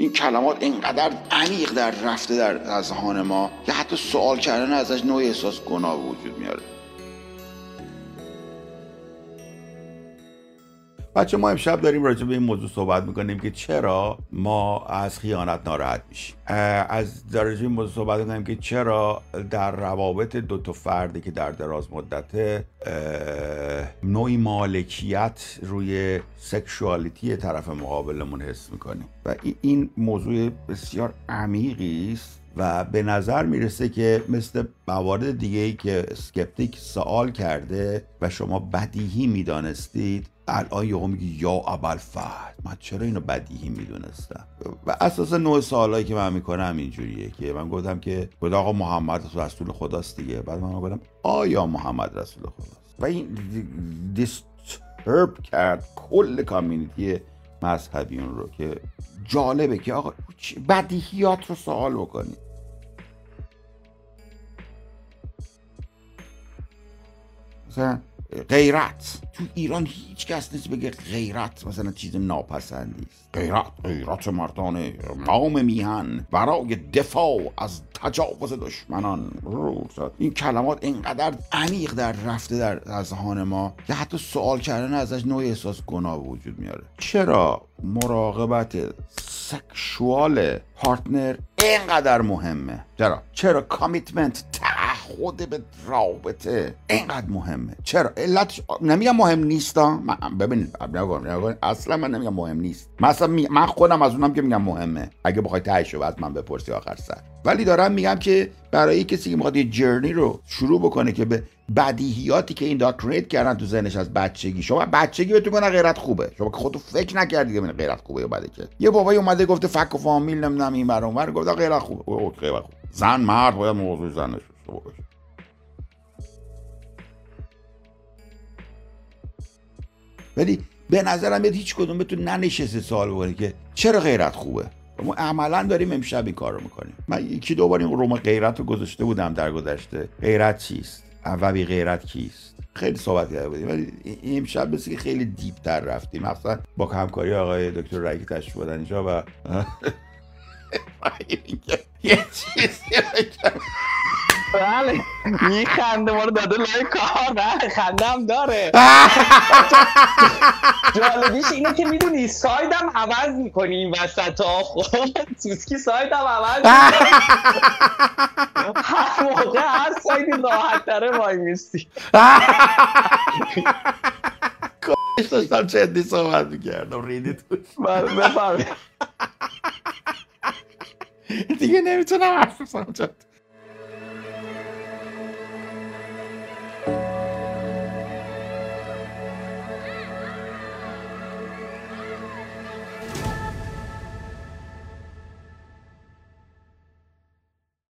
این کلمات اینقدر عمیق در رفته در اذهان ما که حتی سوال کردن ازش نوع احساس گناه وجود میاره. بچه ما امشب داریم راجع به این موضوع صحبت می‌کنیم که چرا ما از خیانت ناراحت میشیم. از در این موضوع صحبت می‌کنیم که چرا در روابط دو تا فردی که در دراز مدت نوعی مالکیت روی سکشوالیتی طرف مقابلمون حس می‌کنیم. و این موضوع بسیار عمیقی است و به نظر می‌رسه که مثل موارد دیگه ای که سکپتیک سوال کرده و شما بدیهی می‌دانستید الان یهو میگی یا ابل فهد من چرا اینو بدیهی می‌دونستم؟ و اساس نوع سوالایی که من می‌کنم اینجوریه که من گفتم که گفت آقا محمد رسول خداست دیگه. بعد من گفتم آیا محمد رسول خداست؟ و این دیسترب کرد کل کامیونیتی مذهبیون رو که جالبه که آقا بدیهیات رو سوال بکنید مثلا غیرت. تو ایران هیچ کس نیست بگه غیرت مثلا چیز ناپسندی است غیرت غیرت مردان قام میهن برای دفاع از تجاوز دشمنان. این کلمات اینقدر عمیق در رفته در اذهان ما که حتی سوال کردن ازش نوع احساس گناه وجود میاره. چرا مراقبت sexual partner اینقدر مهمه؟ چرا؟ چرا commitment تعهد به رابطه اینقدر مهمه. چرا؟ علت نمیگم مهم نیست ببینید اصلا من نمیگم مهم نیست. مثلا من خودم از اونام که میگم مهمه. اگه بخوای تهش از من بپرسی آخر سر. ولی دارم میگم که برای کسی که می‌خواد یه journey رو شروع بکنه که به بدیهیاتی که indoctrinate کردن تو ذهنش از بچگی. شما بچگی بهتون کنه غیرت خوبه. شما که خودتو فکر نکردی که غیرت خوبه یا بده که. یه بابایی اومده گفته فک و فامیل نمی‌دونم این برام ور. گفته غیرت خوبه غیرت خوبه زن مرد باید موضوع زنش. ولی به نظرم میاد هیچ کدوم بتون ننشسته سوال بکنه که چرا غیرت خوبه؟ ما عملا داریم امشب این کار رو می‌کنیم. من یکی دو بار این روم غیرت رو گذاشته بودم در گذشته. غیرت چیست؟ و بی غیرت کیست؟ خیلی صحبت کرده بودیم ولی امشب مثل که خیلی دیپ تر رفتیم. مثلا با همکاری آقای دکتر رگی تشریف بودن اینجا و یه چیزی بله. میخنده ما رو داده لای کار. نه خنده هم داره. جالبیش اینه که می‌دونی سایدم عوض می‌کنی این وسط ها. خب سوسکی سایدم عوض هر موقع هر سایدی راحت تره وای میستی. کاش داشتم چندی صحبت می‌کردم ریدی توش بفرمید دیگه نمی‌تونم حرف بزنم